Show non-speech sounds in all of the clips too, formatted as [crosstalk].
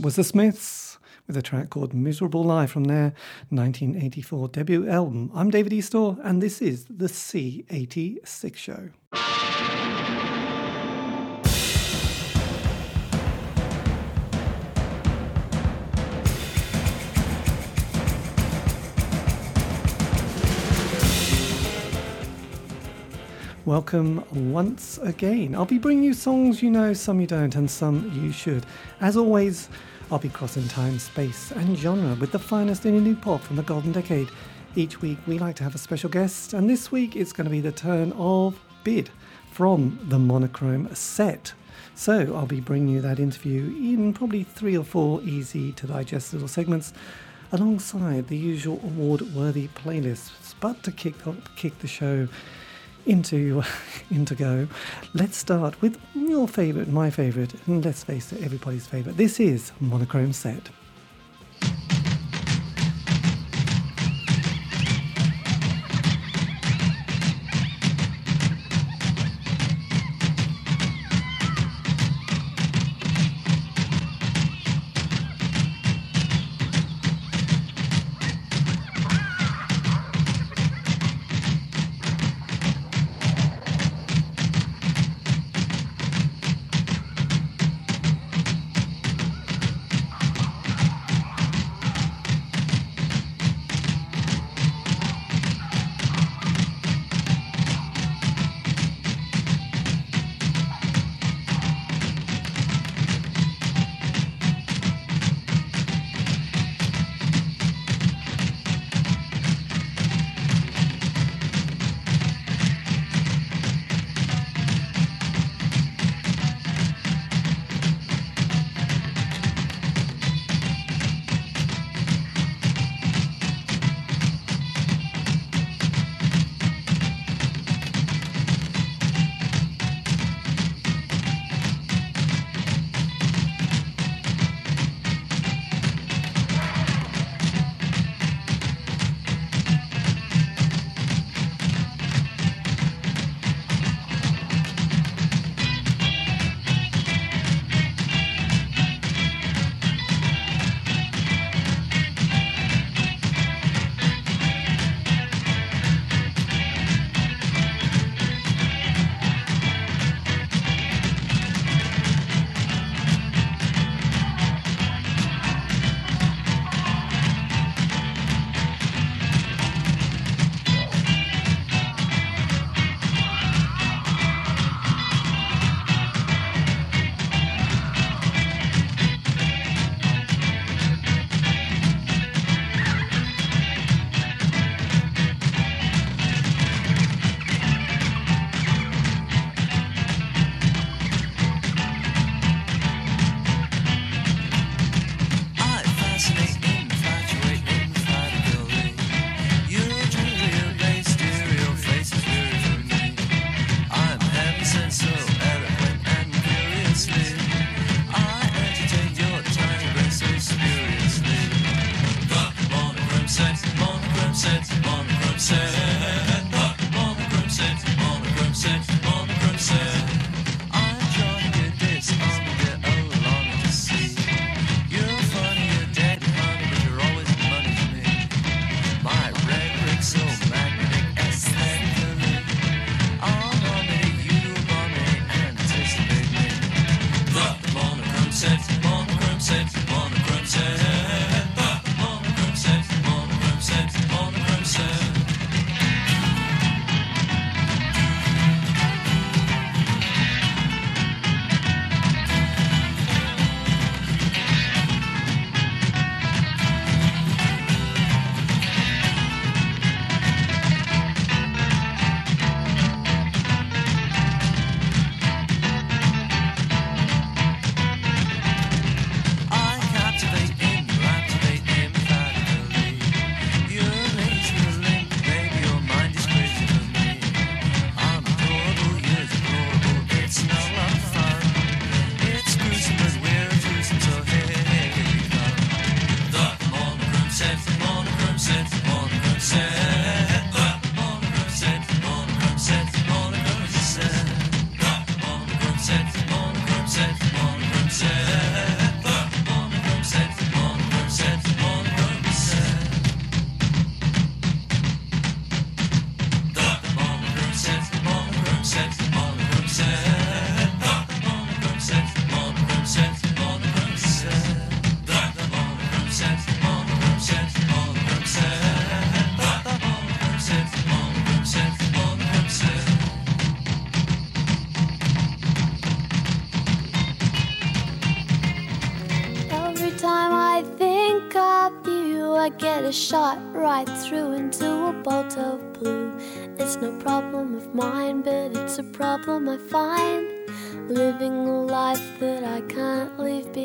That was The Smiths with a track called Miserable Lie from their 1984 debut album. I'm David Eastaugh, and this is the C86 Show. Welcome once again. I'll be bringing you songs you know, some you don't, and some you should. As always, I'll be crossing time, space, and genre with the finest in new pop from the golden decade. Each week, we like to have a special guest, and this week it's going to be the turn of Bid from the Monochrome set. So I'll be bringing you that interview in probably three or four easy to digest little segments alongside the usual award worthy playlists. But to kick, kick the show, into [laughs] into go. Let's start with your favourite, my favourite, and let's face it, everybody's favourite. This is Monochrome Set.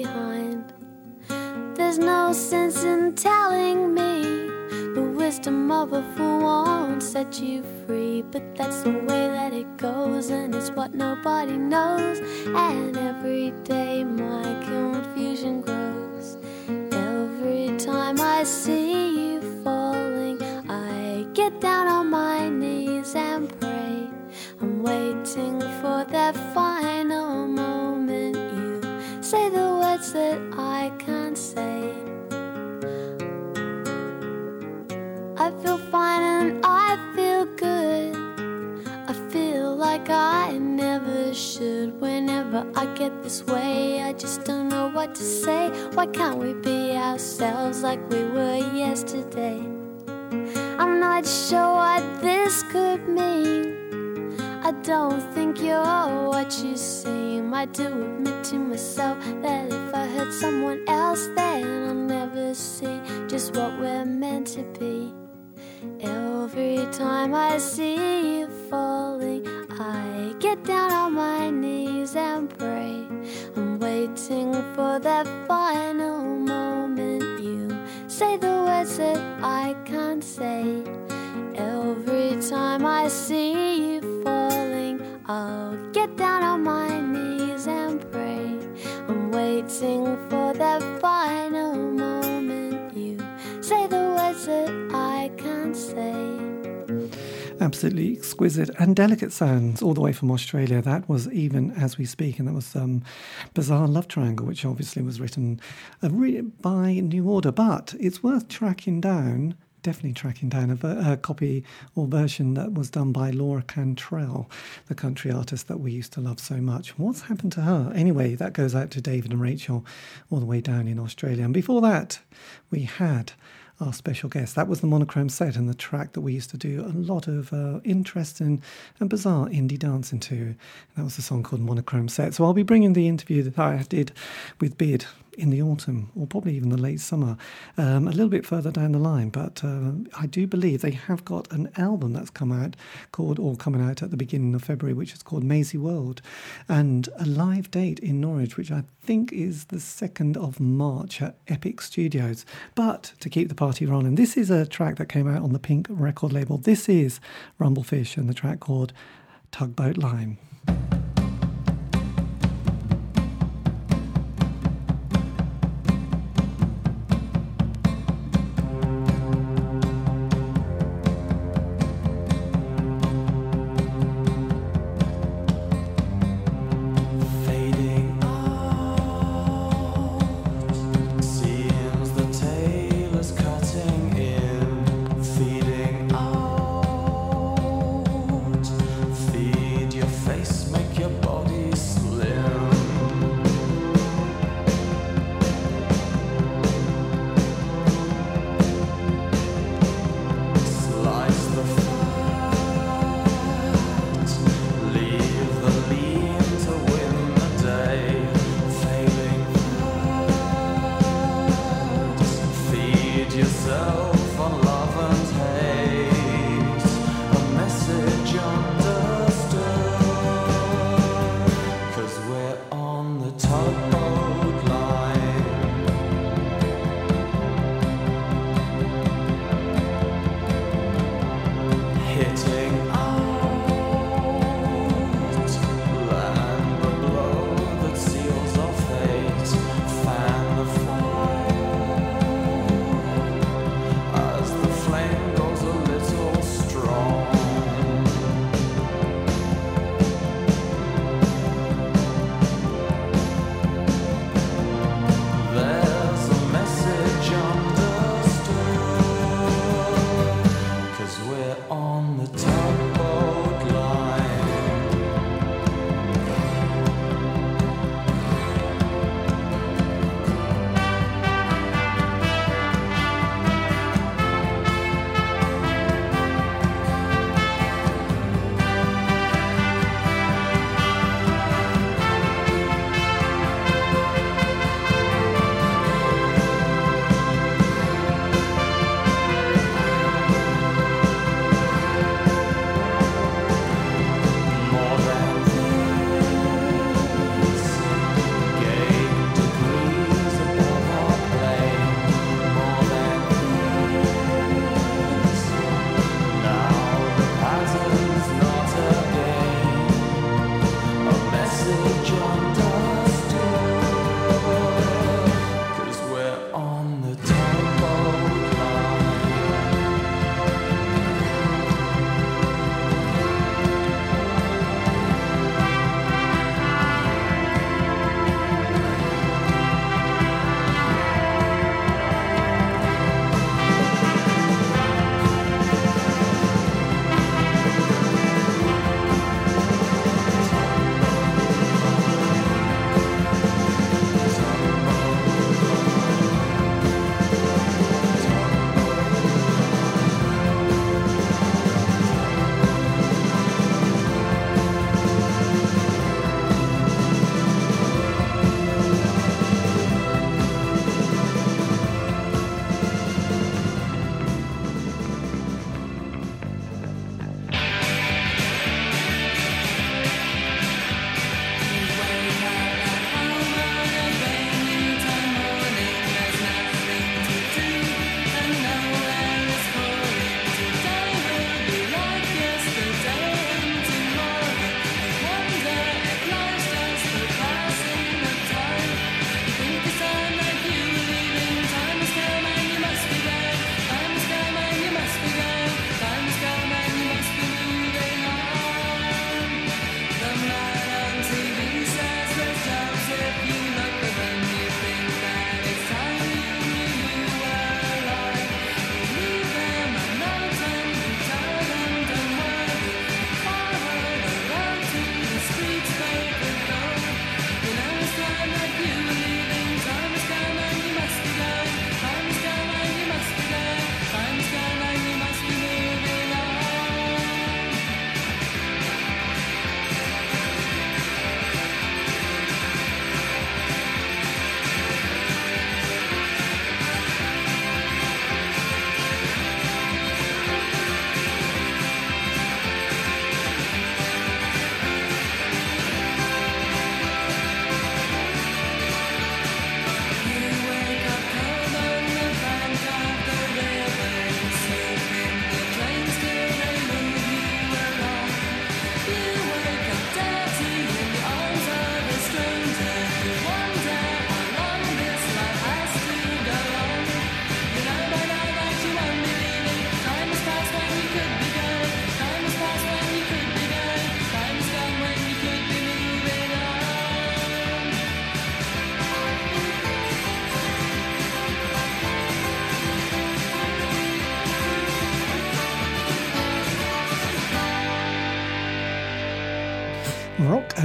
Behind. There's no sense in telling me the wisdom of a fool won't set you free. But that's the way that it goes, and it's what nobody knows. And every day my confusion grows. Every time I see you falling, I get down on my knees and pray. I'm waiting for that final moment. You say the words that I can't say. I feel fine and I feel good. I feel like I never should. Whenever I get this way, I just don't know what to say. Why can't we be ourselves like we were yesterday? I'm not sure what this could mean. I don't think you're what you seem. I do admit to myself that if I hurt someone else, then I'll never see just what we're meant to be. Every time I see you falling, I get down on my knees and pray. I'm waiting for that final moment. You say the words that I can't say. Every time I see you I'll get down on my knees and pray. I'm waiting for that final moment. You say the words that I can't say. Absolutely exquisite and delicate sounds all the way from Australia. That was even as we speak, and that was um, Bizarre Love Triangle, which obviously was written uh, by New Order. But it's worth tracking down definitely tracking down a, a, copy or version that was done by Laura Cantrell, the country artist that we used to love so much. What's happened to her? Anyway, that goes out to David and Rachel all the way down in Australia. And before that, we had our special guest. That was the monochrome set and the track that we used to do a lot of uh, interesting and bizarre indie dancing to. That was a song called Monochrome Set. So I'll be bringing the interview that I did with Bid in the autumn or probably even the late summer, um, a little bit further down the line. But uh, I do believe they have got an album that's come out called, or coming out at the beginning of February, which is called Maisieworld, and a live date in Norwich, which I think is the 2nd of March at Epic Studios. But to keep the party rolling, this is a track that came out on the Pink record label. This is Rumblefish and the track called Tugboat Line.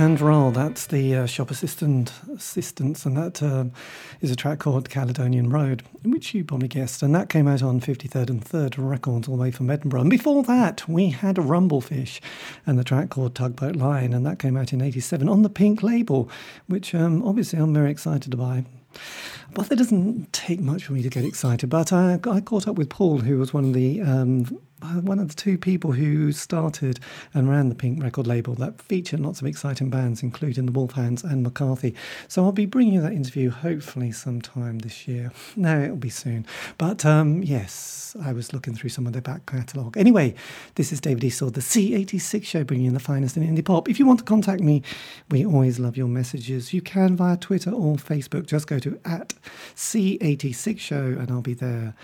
Rock and roll. That's the uh, shop assistant assistants, and that uh, is a track called Caledonian Road, which you probably guessed, and that came out on 53rd and 3rd Records, all the way from Edinburgh. And before that, we had Rumblefish, and the track called Tugboat Line, and that came out in '87 on the Pink label, which um, obviously I'm very excited buy. But it doesn't take much for me to get excited. But I, I caught up with Paul, who was one of the um, one of the two people who started and ran the Pink record label that featured lots of exciting bands, including the Wolfhounds and McCarthy. So I'll be bringing you that interview hopefully sometime this year. No, it'll be soon. But um, yes, I was looking through some of their back catalogue. Anyway, this is David Eastaugh, the C86 show, bringing you the finest in indie pop. If you want to contact me, we always love your messages. You can via Twitter or Facebook. Just go to at C86 show and I'll be there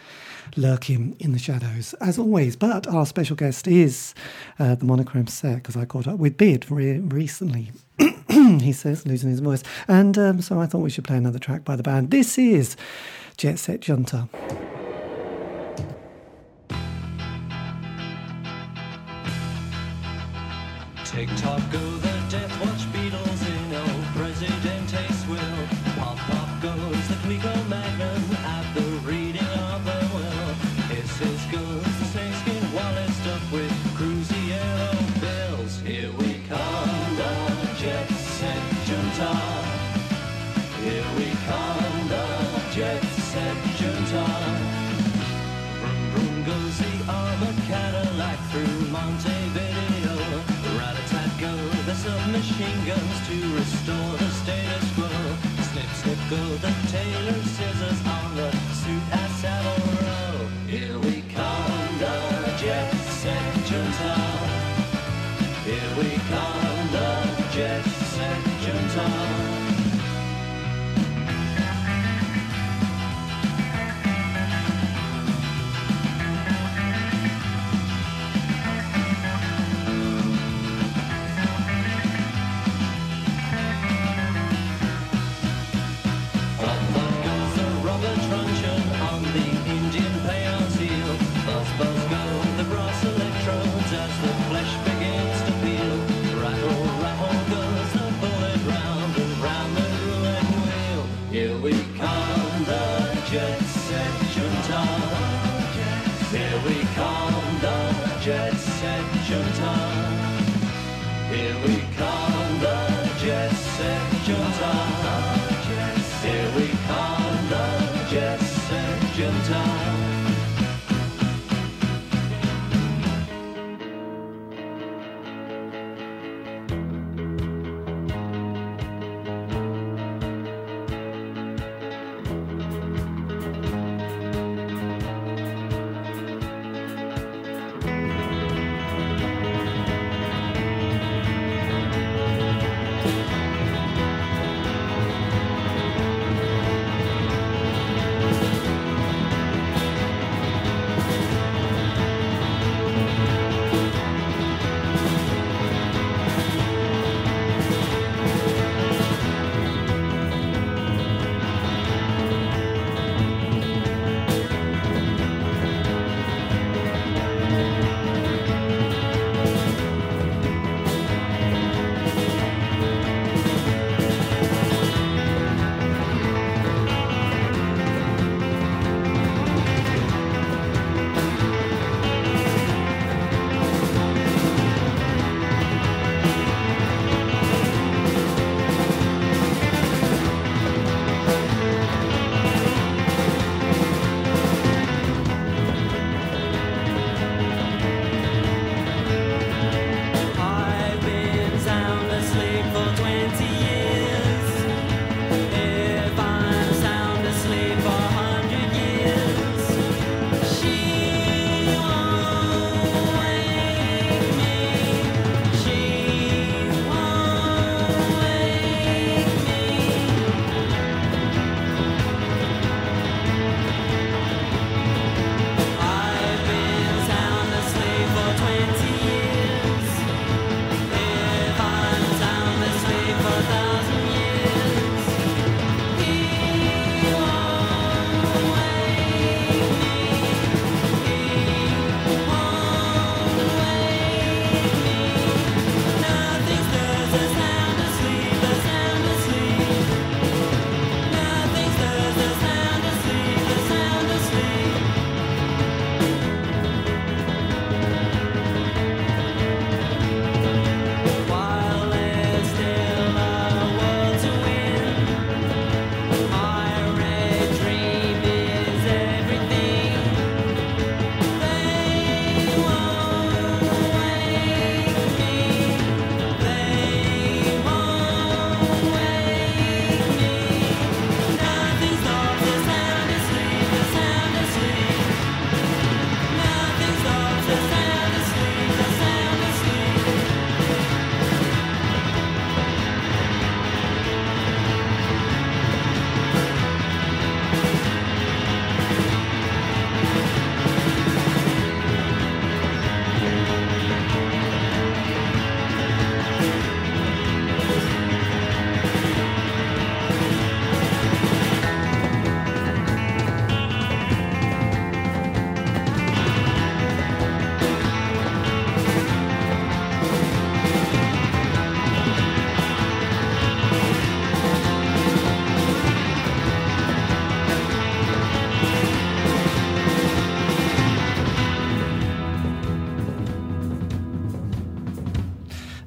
lurking in the shadows, as always. Our special guest is uh, the Monochrome Set, because I caught up with Bid re- recently. [clears throat] he says, losing his voice. And um, so I thought we should play another track by the band. This is Jet Set Junta.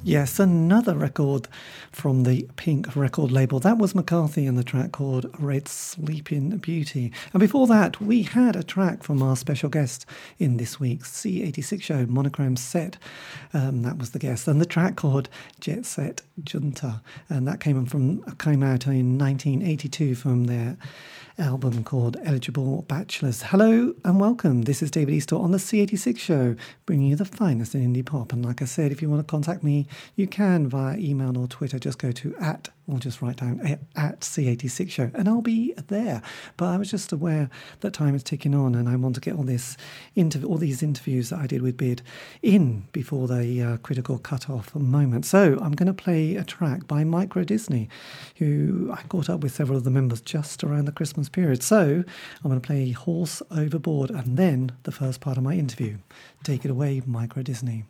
Yes, another record from the Pink record label. That was McCarthy and the track called Red Sleeping Beauty. And before that, we had a track from our special guest in this week's C86 show, Monochrome Set. Um, that was the guest. And the track called Jet Set Junta. And that came from came out in 1982 from their album called Eligible Bachelors. Hello and welcome. This is David Eastaugh on the C86 show, bringing you the finest in indie pop. And like I said, if you want to contact me, you can via email or Twitter. Just go to at or just write down at C86 show and I'll be there. But I was just aware that time is ticking on and I want to get all this interview, all these interviews that I did with Bid in before the uh, critical cut-off moment. So I'm going to play a track by Micro Disney, who I caught up with several of the members just around the Christmas period. So I'm going to play Horse Overboard and then the first part of my interview. Take it away, Micro Disney.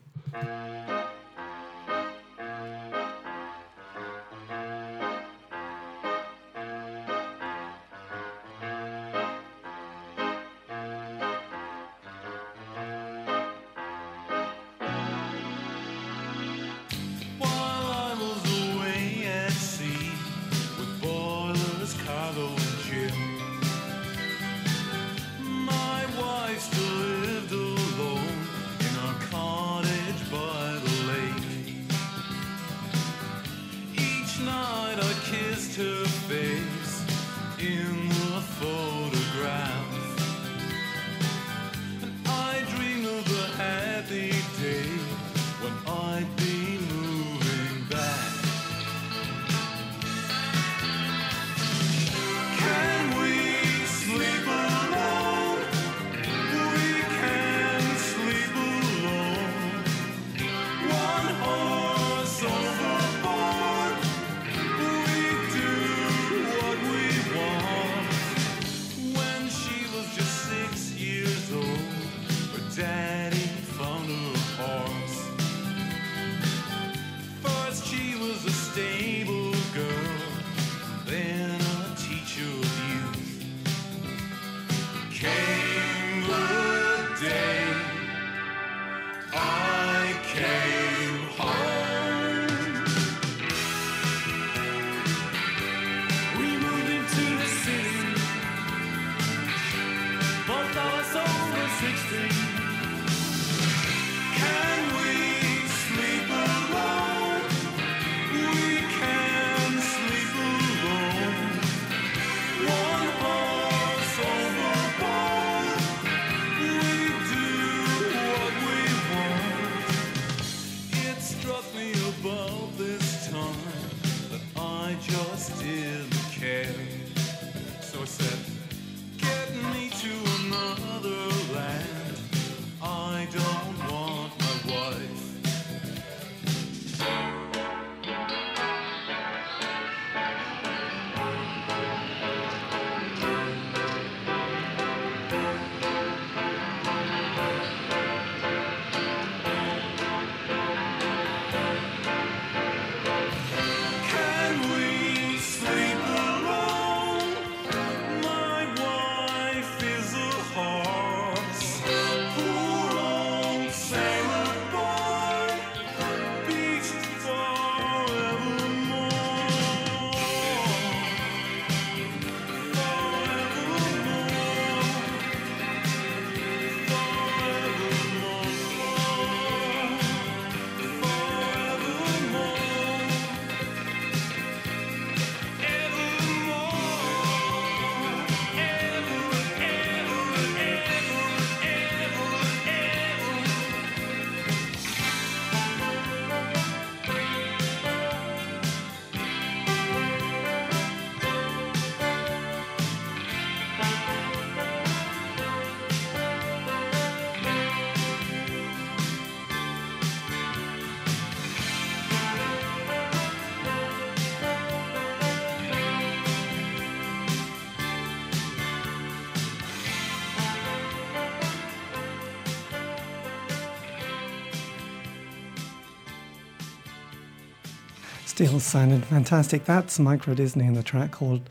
Still sounded fantastic. That's Micro Disney and the track called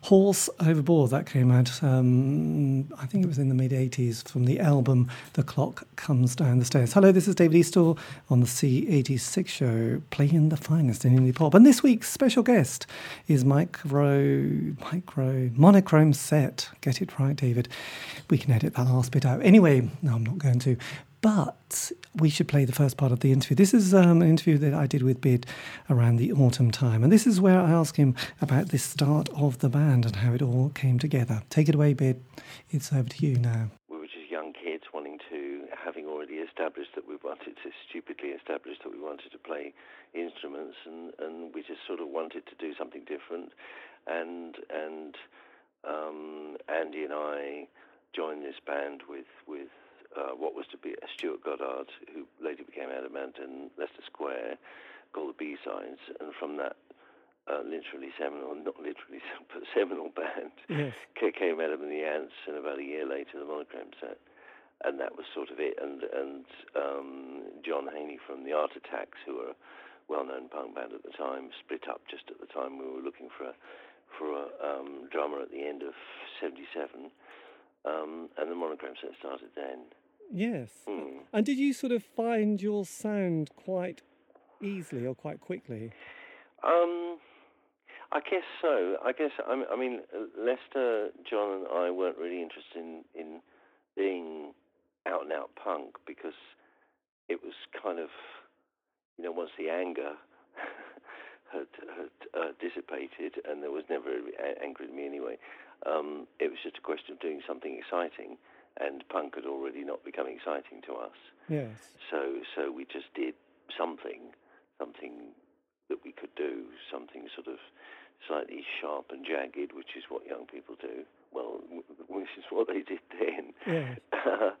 Horse Overboard, that came out, um, I think it was in the mid 80s, from the album The Clock Comes Down the Stairs. Hello, this is David Eastaugh on the C86 show, playing the finest in indie pop. And this week's special guest is Micro, Micro, Monochrome Set. Get it right, David. We can edit that last bit out. Anyway, no, I'm not going to. But we should play the first part of the interview. This is um, an interview that I did with Bid around the autumn time. And this is where I ask him about the start of the band and how it all came together. Take it away, Bid. It's over to you now. we were just young kids wanting to, having already established that we wanted to, stupidly established that we wanted to play instruments, and, and we just sort of wanted to do something different. And and um, Andy and I joined this band with with uh, what was to be a Stuart Goddard, who later became Adam Ant and Lester Square, called the B-Sides, and from that uh, literally seminal, not literally, [laughs] but seminal band, Yes. [laughs] Came Adam and the Ants, and about a year later the Monochrome set, and that was sort of it. And and um, John Haney from the Art Attacks, who were a well-known punk band at the time, split up just at the time we were looking for a for a um, drummer at the end of '77, um, and the Monochrome set started then. Yes. Hmm. And did you sort of find your sound quite easily or quite quickly? Um, I guess so. I guess I mean, Lester, John, and I weren't really interested in, in being out and out punk because it was kind of, you know, once the anger [laughs] had, had uh, dissipated, and there was never anger in me anyway. Um, it was just a question of doing something exciting, and punk had already not become exciting to us. Yes. So so we just did something, something that we could do, something sort of slightly sharp and jagged, which is what young people do. Well, [laughs] which is what they did then. Yes. [laughs]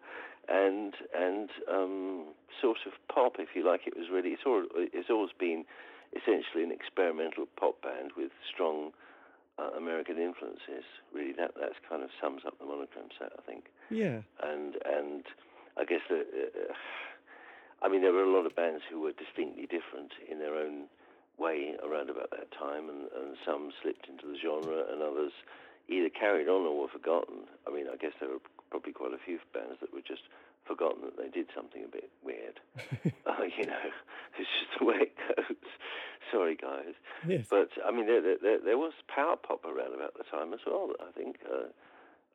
and and um, sort of pop, if you like. It was really it's, all, it's always been essentially an experimental pop band with strong uh, American influences. Really, that that's kind of sums up the monochrome set, I think Yeah. and and I guess that uh, I mean there were a lot of bands who were distinctly different in their own way around about that time, and, and some slipped into the genre, and others either carried on or were forgotten. I mean, I guess there were probably quite a few bands that were just forgotten that they did something a bit weird. uh, [laughs] you know, [laughs] it's just the way it goes. [laughs] Sorry, guys. Yes. But I mean, there, there, there, was power pop around about the time as well. I think uh,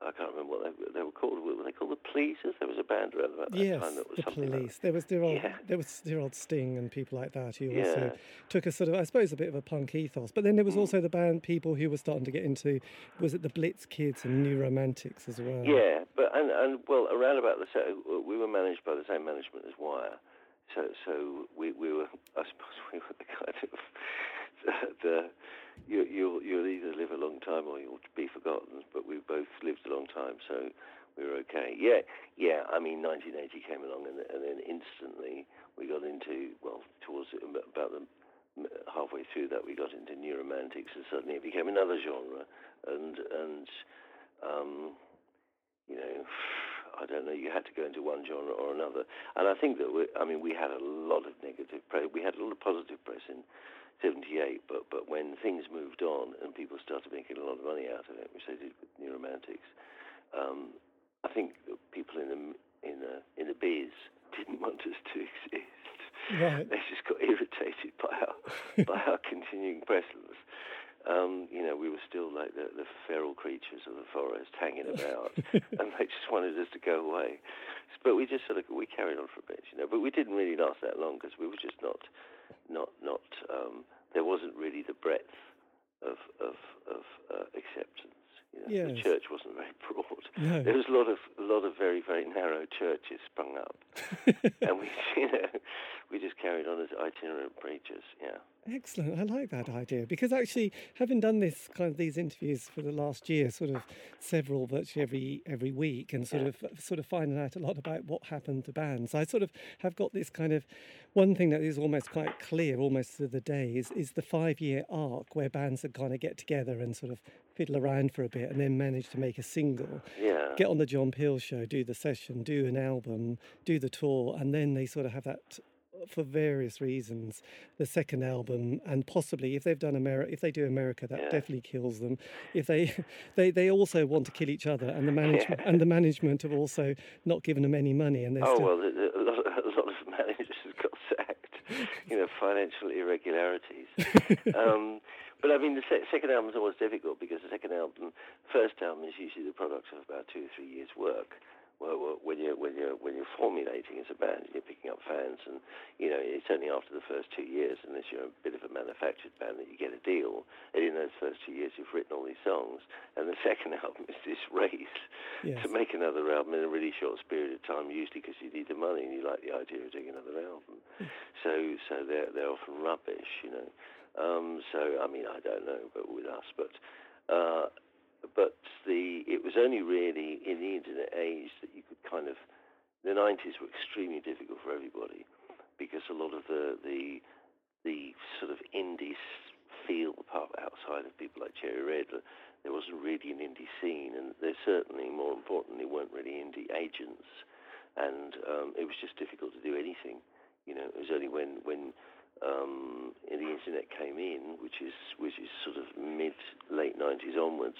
I can't remember what they, they were called. Were they called the Pleasers? There was a band around about that yes, time that was the something police. like There was dear old, Yeah. there was dear old Sting and people like that who Yeah. also took a sort of, I suppose, a bit of a punk ethos. But then there was Mm. also the band people who were starting to get into, was it the Blitz Kids and New Romantics as well? Yeah, but and and well, around about the same, we were managed by the same management as Wire, so so we we were I suppose [laughs] we were the kind of [laughs] the, you you'll you'll either live a long time or you'll be forgotten. But we both lived a long time, so we were okay. Yeah, yeah. I mean, 1980 came along, and, and then instantly we got into well towards about the halfway through that we got into new romantics, and suddenly it became another genre, and and um, you know, [sighs] I don't know. You had to go into one genre or another, and I think that we, I mean we had a lot of negative press. We had a lot of positive press in '78, but but when things moved on and people started making a lot of money out of it, which they did with New Romantics, um, I think people in the in the in the biz didn't [laughs] want us to exist. Right. They just got irritated by our by our [laughs] continuing presence. Um, you know, we were still like the, the feral creatures of the forest hanging about, [laughs] and they just wanted us to go away. But we just sort of we carried on for a bit, you know. But we didn't really last that long because we were just not, not, not. Um, there wasn't really the breadth of of of uh, acceptance. You know, the church wasn't very broad. No. There was a lot of a lot of very very narrow churches sprung up, [laughs] and we [laughs] you know we just carried on as itinerant preachers. Yeah. Excellent. I like that idea because actually, having done this kind of these interviews for the last year, sort of several virtually every every week, and sort of sort of finding out a lot about what happened to bands, I sort of have got this kind of one thing that is almost quite clear, almost to the day, is is the five year arc where bands that kind of get together and sort of fiddle around for a bit and then manage to make a single Yeah. get on the John Peel show, do the session, do an album, do the tour, and then they sort of have that for various reasons, the second album, and possibly if they've done America, if they do America, that Yeah. definitely kills them. If they, [laughs] they, they also want to kill each other, and the [laughs] management and the management have also not given them any money, and they're Oh still. well, the, the, a, lot, a lot of managers got sacked. [laughs] You know, financial irregularities. [laughs] um, but I mean, the se- second album is always difficult because the second album, first album is usually the product of about two or three years' work. Well, when you're when you're formulating as a band, you're picking up fans, and you know it's only after the first two years, unless you're a bit of a manufactured band, that you get a deal. And in those first two years, you've written all these songs, and the [laughs] second album is this race Yes. to make another album in a really short period of time, usually because you need the money and you like the idea of doing another album. So so they're they're often rubbish, you know. Um, so I mean I don't know, but with us, but uh, but the it was only really in the internet age that you could kind of the 90s were extremely difficult for everybody because a lot of the the the sort of indie feel part outside of people like Cherry Red, there wasn't really an indie scene, and there certainly, more importantly, weren't really indie agents, and um, it was just difficult to do anything. You know, it was only when when um, the internet came in, which is which is sort of mid late 90s onwards,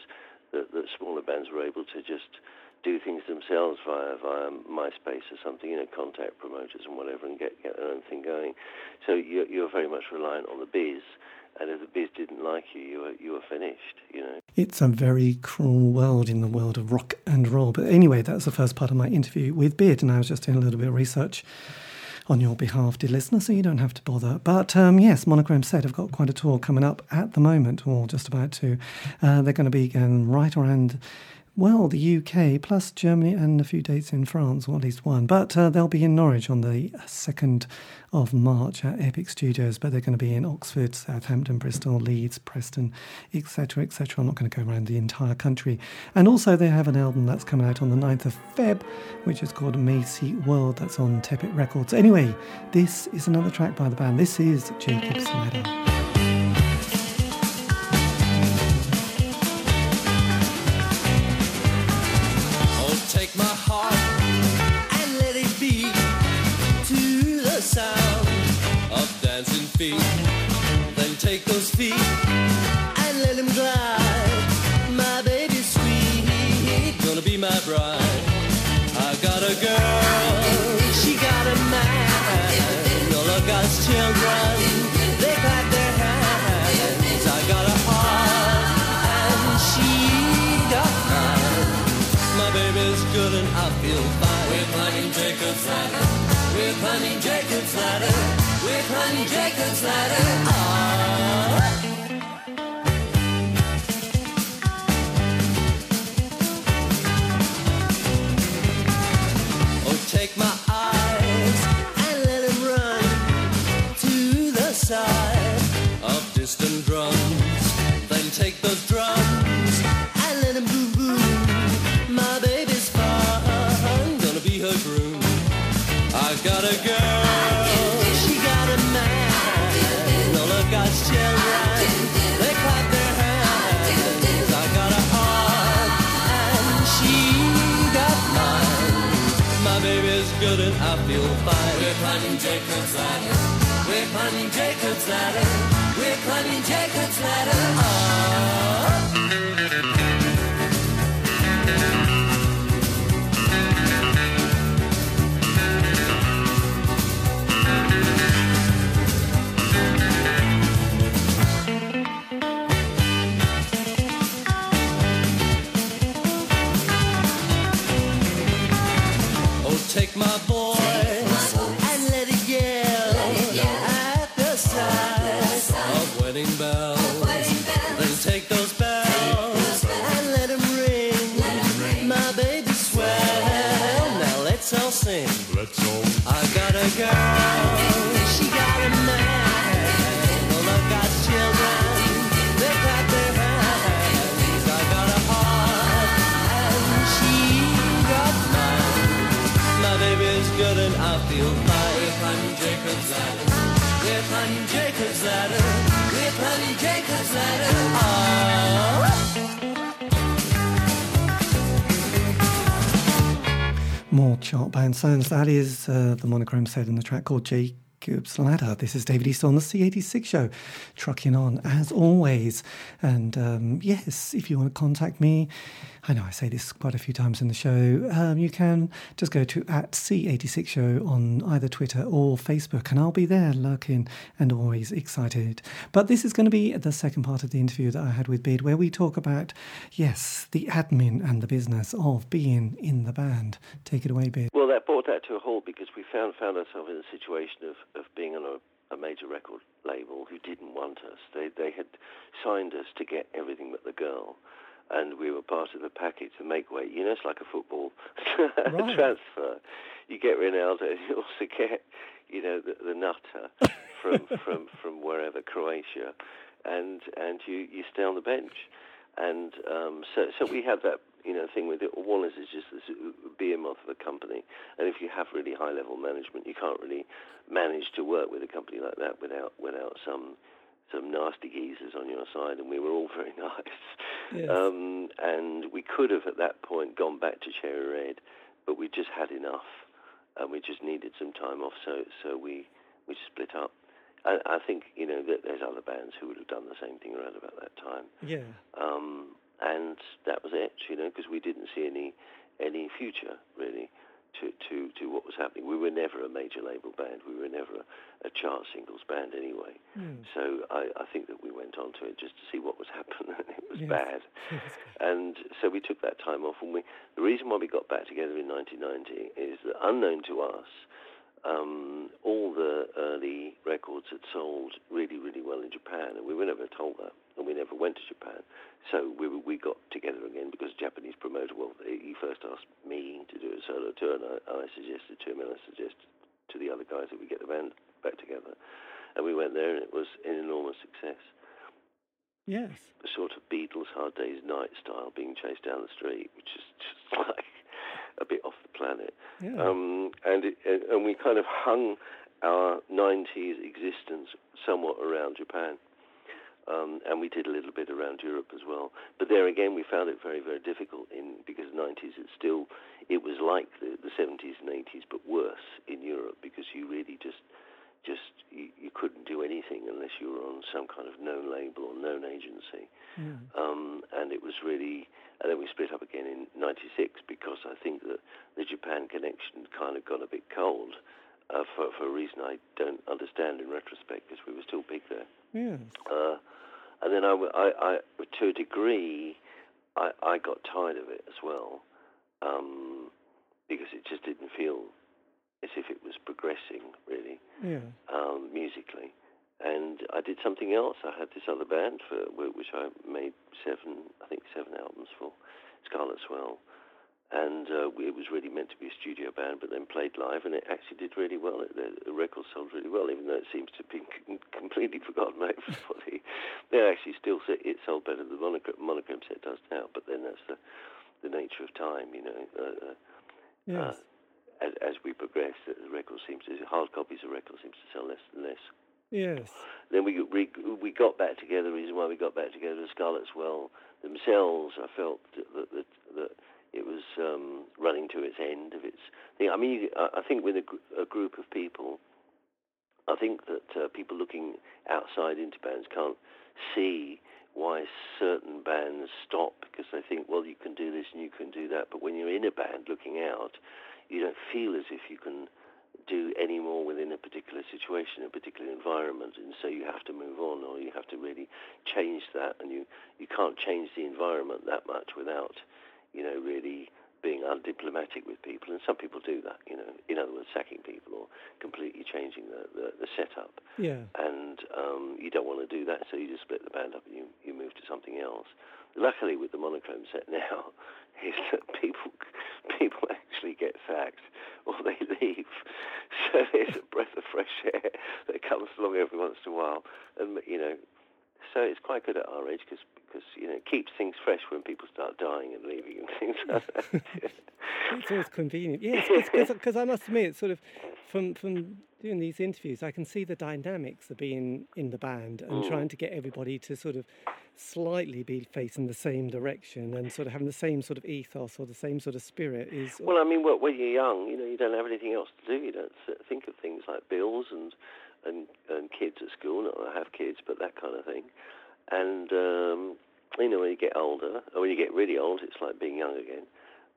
that, that smaller bands were able to just do things themselves via via MySpace or something, you know, contact promoters and whatever, and get get their own thing going. So you're you're very much reliant on the biz, and if the biz didn't like you, you were you were finished. You know. It's a very cruel world in the world of rock and roll. But anyway, that's the first part of my interview with Bid, and I was just doing a little bit of research on your behalf, dear listener, so you don't have to bother. But um, yes, Monochrome set I've got quite a tour coming up at the moment, or just about to. Uh, they're going to be going right around. Well, the UK plus Germany and a few dates in France, or at least one. But uh, they'll be in Norwich on the 2nd of March at Epic Studios. But they're going to be in Oxford, Southampton, Bristol, Leeds, Preston, etc., etc. I'm not going to go around the entire country. And also, they have an album that's coming out on the 9th of Feb, which is called Maisieworld. That's on Tapete Records. Anyway, this is another track by the band. This is Jacob's Ladder. Feet. Then take those feet and let them glide. My baby sweet, gonna be my bride. I got a girl, she got a man. All of God's children, I feel fine. We're climbing Jacob's ladder. We're climbing Jacob's ladder. We're climbing Jacob's ladder. Oh, take my voice Chart band sounds. That is uh, the monochrome set in the track called Jacob's Ladder. This is David Eastaugh on the C86 show, trucking on as always. And um, yes, if you want to contact me, I know I say this quite a few times in the show, um, you can just go to at C86 show on either Twitter or Facebook, and I'll be there lurking and always excited. But this is going to be the second part of the interview that I had with Bid, where we talk about, yes, the admin and the business of being in the band. Take it away, Bid. Well, that brought that to a halt because we found found ourselves in a situation of, of being on a, a major record label who didn't want us. They they had signed us to get everything but the girl, and we were part of the package, to make weight. You know, it's like a football [laughs] Right. transfer. You get Ronaldo, you also get, you know, the, the nutter [laughs] from from from wherever Croatia, and and you you stay on the bench. And um, so, so we had that, you know, thing with it. Warners is just this behemoth of a company, and if you have really high-level management, you can't really manage to work with a company like that without without some some nasty geezers on your side. And we were all [laughs] very nice. Yes. Um, and we could have at that point gone back to Cherry Red, but we just had enough, and we just needed some time off. So so we we split up. I, I think you know that there's other bands who would have done the same thing around about that time Yeah. um, and that was it, you know, because we didn't see any any future really to, to, to what was happening. We were never a major label band. We were never a, a chart singles band anyway. Hmm. So I, I think that we went on to it just to see what was [laughs] happening, and it was Yes. bad. [laughs] And so we took that time off, and we the reason why we got back together in 1990 is that unknown to us, um, all the early records had sold really, really well in Japan, and we were never told that, and we never went to Japan. So we we got together again because a Japanese promoter, well, he first asked me to do a solo tour, and I, I suggested to him, and I suggested to the other guys that we get the band back together, and we went there, and it was an enormous success. Yes. The sort of Beatles Hard Day's Night style, being chased down the street, which is just [laughs] like a bit off the planet. Yeah. Um, and, it, and we kind of hung our 90s existence somewhat around Japan. Um, and we did a little bit around Europe as well. But there again, we found it very, very difficult in because 90s it's still it was like the, the 70s and 80s, but worse in Europe because you really just just you, you couldn't do anything unless you were on some kind of known label or known agency yeah. um, and it was really, and then we split up again in '96 because I think that the Japan connection kind of got a bit cold uh, for for a reason I don't understand in retrospect because we were still big there. Yes. Uh, and then I, I, to a degree, I, I got tired of it as well um, because it just didn't feel as if it was progressing really Yeah. um, musically. And I did something else. I had this other band for which I made seven, I think seven albums for, Scarlet's Well, and uh, it was really meant to be a studio band, but then played live, and it actually did really well. The, the record sold really well, even though it seems to have been c- completely [laughs] forgotten by everybody. they actually still say it sold better than the monochrome, monochrome set does now, but then that's the the nature of time, you know. Uh, uh, Yes. As, as we progress, the record seems to hard copies of records seems to sell less and less. yes. Then we we we got back together. The reason why we got back together, the Scarlet's Well themselves, I felt that that, that, it was um, running to its end of its thing. I mean, I I think with a, gr- a group of people, I think that uh, people looking outside into bands can't see why certain bands stop because they think, well, you can do this and you can do that. But when you're in a band looking out, you don't feel as if you can do any more within a particular situation, a particular environment, and so you have to move on, or you have to really change that, and you you can't change the environment that much without, you know, really being undiplomatic with people, and some people do that, you know, in other words, sacking people or completely changing the the, the setup, Yeah. and um, you don't want to do that, so you just split the band up and you you move to something else. Luckily, with the monochrome set [laughs] now, is that people people actually get sacked or they leave. [laughs] So there's a breath of fresh air that comes along every once in a while, and you know, so it's quite good at our age because because you know it keeps things fresh when people start dying and leaving and things like that. [laughs] It's always convenient. Yes, because [laughs] I must admit, it's sort of, from from doing these interviews, I can see the dynamics of being in the band and Mm. trying to get everybody to sort of slightly be facing the same direction and sort of having the same sort of ethos or the same sort of spirit is. Well, I mean, when you're young, you know, you don't have anything else to do. You don't think of things like bills and and, and kids at school. Not that I have kids, but that kind of thing. And um, you know, when you get older, or when you get really old, it's like being young again.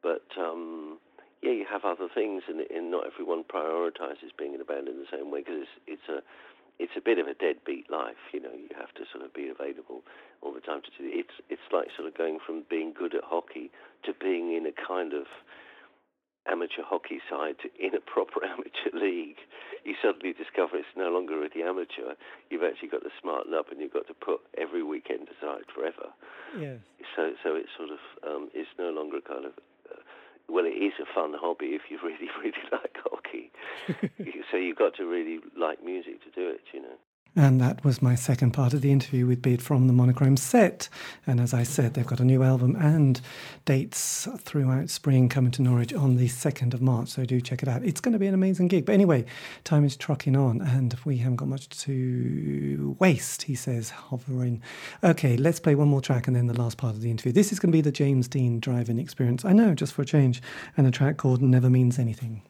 But um, yeah, you have other things, and, and not everyone prioritises being in a band in the same way because it's, it's a it's a bit of a deadbeat life. You know, you have to sort of be available all the time to do. It's it's like sort of going from being good at hockey to being in a kind of amateur hockey side to in a [laughs] proper amateur league. You suddenly discover it's no longer really amateur. You've actually got to smarten up, and you've got to put every weekend aside forever. Yes. So so it's sort of um, it's no longer kind of well, it is a fun hobby if you [laughs] really, really like hockey. [laughs] so you've got to really like music to do it, you know. And that was my second part of the interview with Bid from the Monochrome set. And as I said, they've got a new album and dates throughout spring coming to Norwich on the 2nd of March. So do check it out. It's going to be an amazing gig. But anyway, time is trucking on and we haven't got much to waste, he says, hovering. Okay, let's play one more track and then the last part of the interview. This is going to be the James Dean driving experience. I know, just for a change. And a track called Never Means Anything.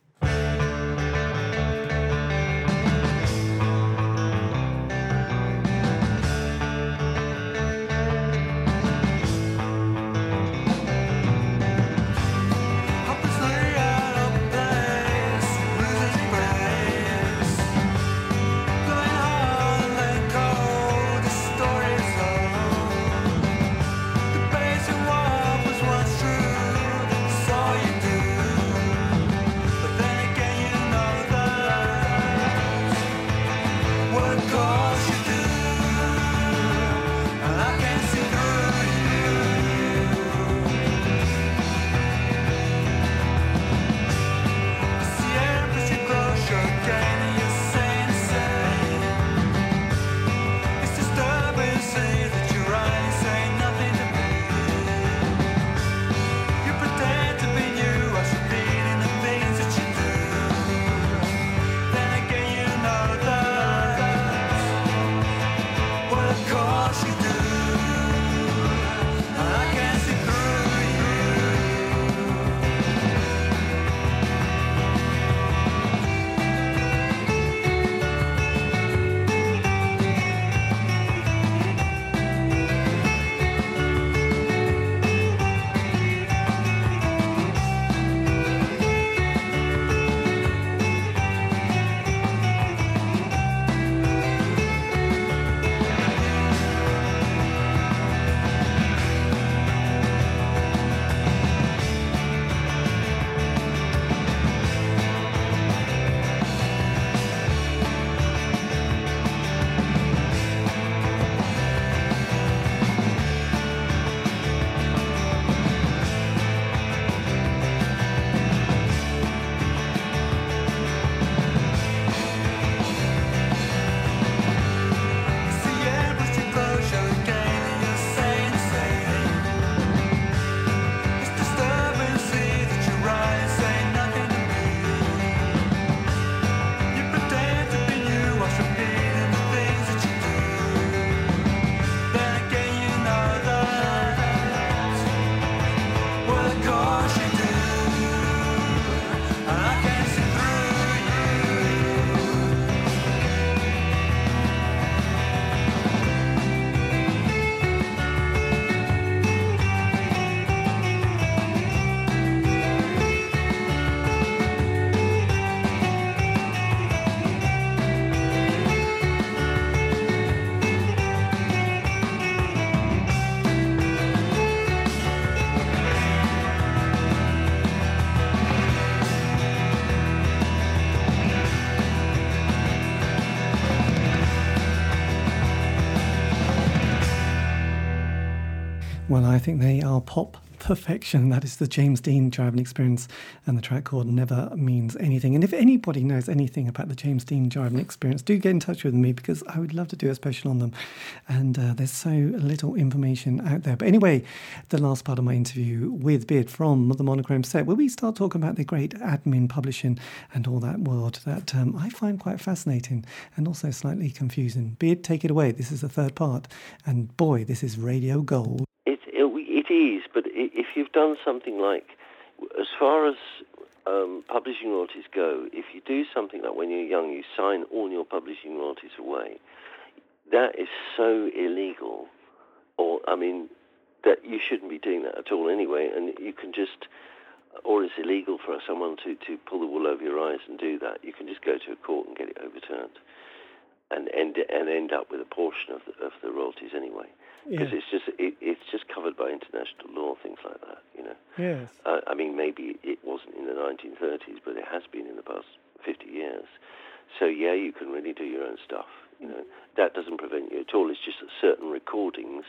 Well, I think they are pop perfection. That is the James Dean driving experience, and the track called Never Means Anything. And if anybody knows anything about the James Dean driving experience, do get in touch with me because I would love to do a special on them. And uh, there's so little information out there. But anyway, the last part of my interview with Bid from the Monochrome set, where we start talking about the great admin publishing and all that world that um, I find quite fascinating and also slightly confusing. Bid, take it away. This is the third part. And boy, this is radio gold. It, is, but if you've done something like, as far as um, publishing royalties go, if you do something like when you're young, you sign all your publishing royalties away, that is so illegal, or I mean, that you shouldn't be doing that at all anyway, and you can just, or it's illegal for someone to, to pull the wool over your eyes and do that. You can just go to a court and get it overturned, and end and end up with a portion of the, of the royalties anyway, because Yeah. it's just it, it's just covered by international law, things like that, you know. Yes. Uh, I mean, maybe it wasn't in the 1930s, but it has been in the past 50 years. So yeah, you can really do your own stuff. You know, that doesn't prevent you at all. It's just that certain recordings,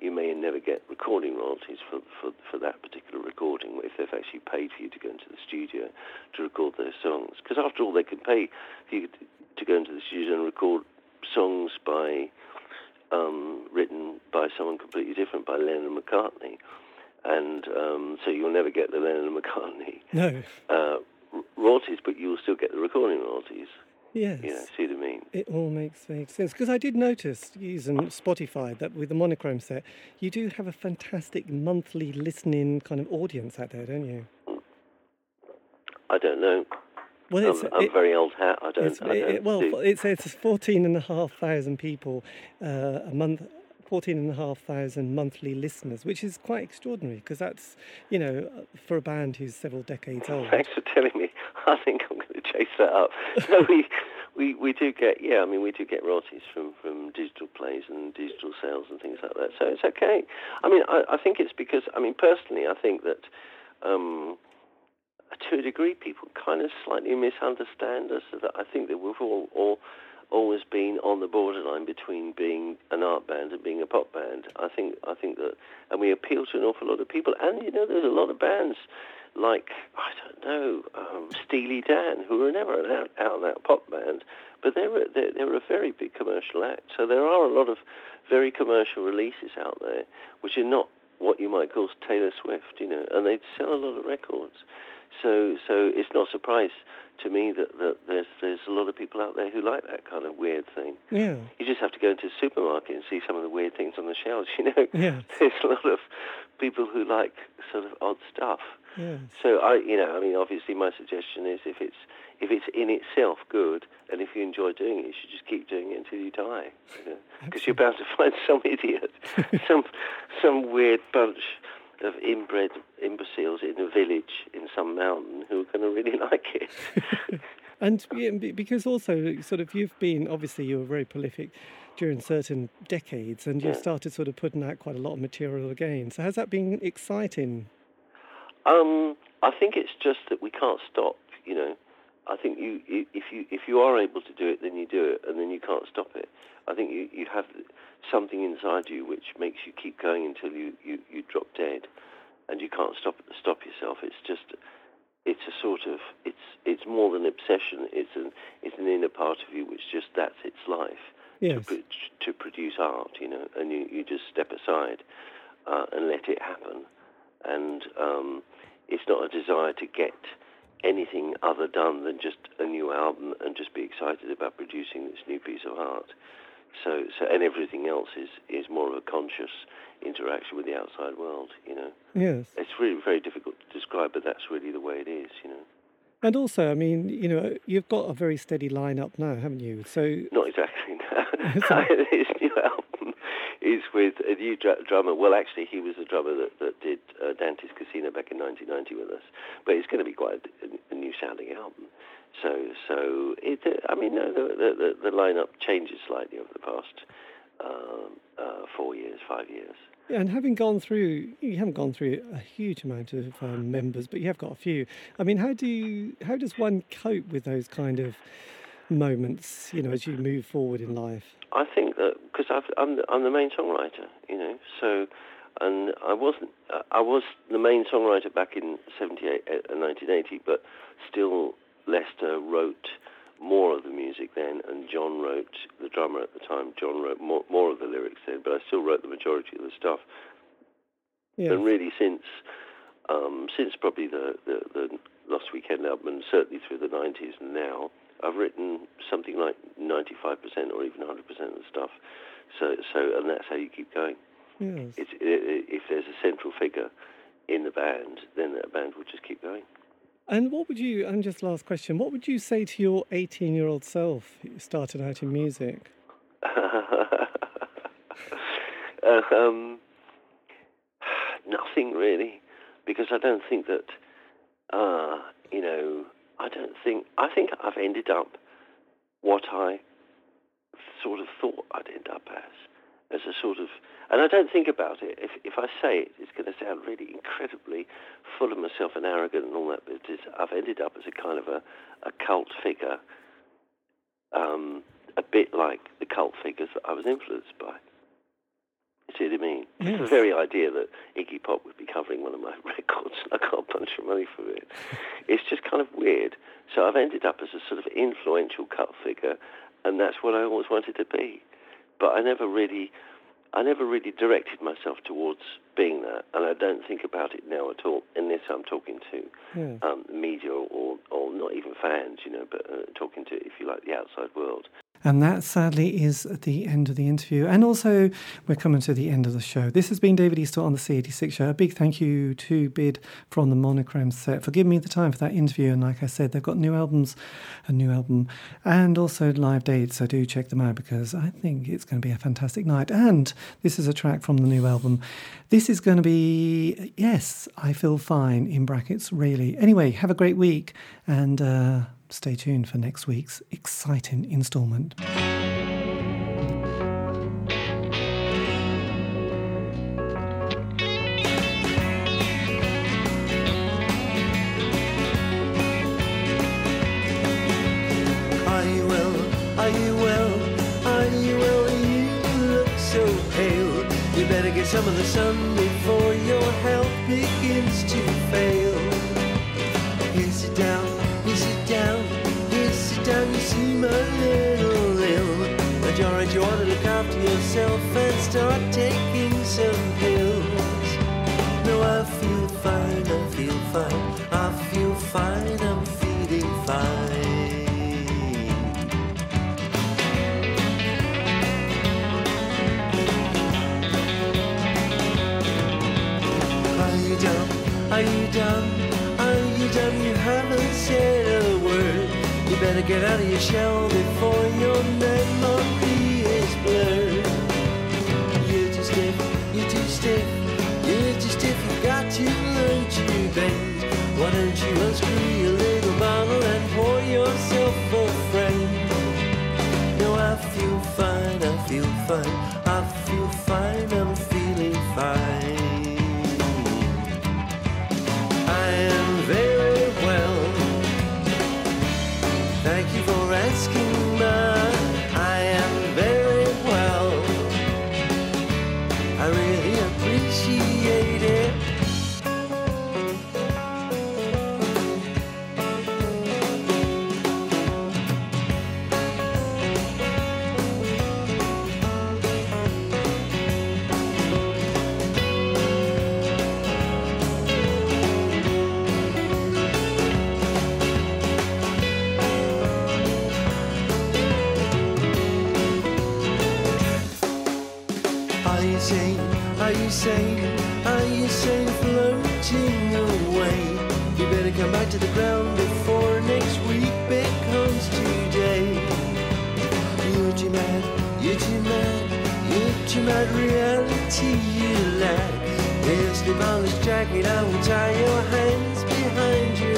you may never get recording royalties for, for, for that particular recording if they've actually paid for you to go into the studio to record those songs. Because after all, they can pay for you to, to go into the studio and record songs by um, written by someone completely different, by Lennon and McCartney. And um, so you'll never get the Lennon and [laughs] McCartney No. uh, royalties, but you'll still get the recording royalties. Yes. You know, see what I mean? It all makes, makes sense because I did notice using Spotify that with the monochrome set, you do have a fantastic monthly listening kind of audience out there, don't you? I don't know. Well, it's, I'm, I'm it- very old hat. I don't. it's, I don't it- well, do- it says fourteen and a half thousand people uh, a month. 14 and a half thousand monthly listeners, which is quite extraordinary because that's, you know, for a band who's several decades old. Thanks for telling me. [laughs] I think I'm going to chase that up. [laughs] no, we, we we do get yeah. I mean, we do get royalties from from digital plays and digital sales and things like that. So it's okay. I mean, I, I think it's because I mean personally, I think that. Um, to a degree, people kind of slightly misunderstand us. That I think that we've all, all always been on the borderline between being an art band and being a pop band. I think I think that, and we appeal to an awful lot of people. And you know, there's a lot of bands like I don't know um, Steely Dan, who were never an out, out and out pop band, but they were they're, they're a very big commercial act. So there are a lot of very commercial releases out there, which are not what you might call Taylor Swift, you know, and they sell a lot of records. So, so it's no surprise to me that, that there's there's a lot of people out there who like that kind of weird thing. Yeah. You just have to go into the supermarket and see some of the weird things on the shelves. [laughs] You know, Yes. [laughs] there's a lot of people who like sort of odd stuff. Yes. So I, you know, I mean, obviously, my suggestion is if it's if it's in itself good, and if you enjoy doing it, you should just keep doing it until you die, because you are bound to [laughs] find some idiot, some some weird bunch of inbred imbeciles in a village in some mountain who are going to really [laughs] like it. [laughs] And yeah, because also, sort of, you've been obviously you were very prolific during certain decades, and you've Yeah. started sort of putting out quite a lot of material again. So has that been exciting? Um, I think it's just that we can't stop. You know, I think you i- if you if you are able to do it, then you do it, and then you can't stop it. I think you, you have something inside you which makes you keep going until you, you, you drop dead, and you can't stop stop yourself. It's just it's a sort of it's it's more than obsession. It's an it's an inner part of you which just that's its life to, Yes. pro- to produce art, you know, and you, you just step aside uh, and let it happen. And um, it's not a desire to get anything other done than just a new album and just be excited about producing this new piece of art. So, so and everything else is, is more of a conscious interaction with the outside world, you know. Yes. It's really very difficult to describe, but that's really the way it is, you know. And also, I mean, you know, you've got a very steady lineup now, haven't you? So Not exactly. No. [laughs] His [laughs] new album is with a new dr- drummer. Well, actually, he was the drummer that, that did uh, Dante's Casino back in 1990 with us. But it's going to be quite a, a new sounding album. So, so it. Uh, I mean, no, the, the the the lineup changes slightly over the past um, uh, four years, five years. And having gone through, you haven't gone through a huge amount of um, members, but you have got a few. I mean, how do you, how does one cope with those kind of moments? You know, as you move forward in life. I think that because I'm the, I'm the main songwriter, you know, so and I wasn't uh, I was the main songwriter back in 78 uh, 1980, but still Lester wrote more of the music then, and John wrote the drummer at the time. John wrote more, more of the lyrics then, but I still wrote the majority of the stuff. Yeah. And really, since um, since probably the, the the Lost Weekend album, and certainly through the 90s and now, I've written something like 95% or even 100% of the stuff. So, so, and that's how you keep going. Yes. It's, i i if there's a central figure in the band, then that band will just keep going. And what would you, and just last question, what would you say to your 18 year old self who started out in music? [laughs] Uh, um, nothing really, because I don't think that, uh, you know, I don't think, I think I've ended up what I sort of thought I'd end up as, as a sort of, and I don't think about it. If, if I say it, it's going to sound really incredibly full of myself and arrogant and all that, but it's, I've ended up as a kind of a, a cult figure, um, a bit like the cult figures that I was influenced by. You see what I mean? Yes. The very idea that Iggy Pop would be covering one of my [laughs] records and I got a bunch of money for it. [laughs] it's just kind of weird. So I've ended up as a sort of influential cult figure, and that's what I always wanted to be. But I never really, I never really directed myself towards being that, and I don't think about it now at all. Unless I'm talking to Yes. um, media or, or not even fans, you know, but uh, talking to, if you like, the outside world. And that sadly is the end of the interview. And also, we're coming to the end of the show. This has been David Eastaugh on the C86 show. A big thank you to Bid from the Monochrome set for giving me the time for that interview. And like I said, they've got new albums, a new album, and also live dates. So do check them out because I think it's going to be a fantastic night. And this is a track from the new album. This is going to be, yes, I feel fine in brackets, really. Anyway, have a great week and uh, stay tuned for next week's exciting installment. Are you well? Are yourself and start taking some pills. No, I feel fine. I feel fine. I feel fine. I'm feeling fine. Are you dumb? Are you dumb? Are you dumb? You haven't said a word. You better get out of your shell before your memory is blurred. Too stiff, you're too stiff, you're too stiff. You got to learn to bend. Why don't you unscrew your little bottle and pour yourself a friend? No, I feel fine, I feel fine, ultimate reality you lack is demolished, jacket. I will tie your hands behind you.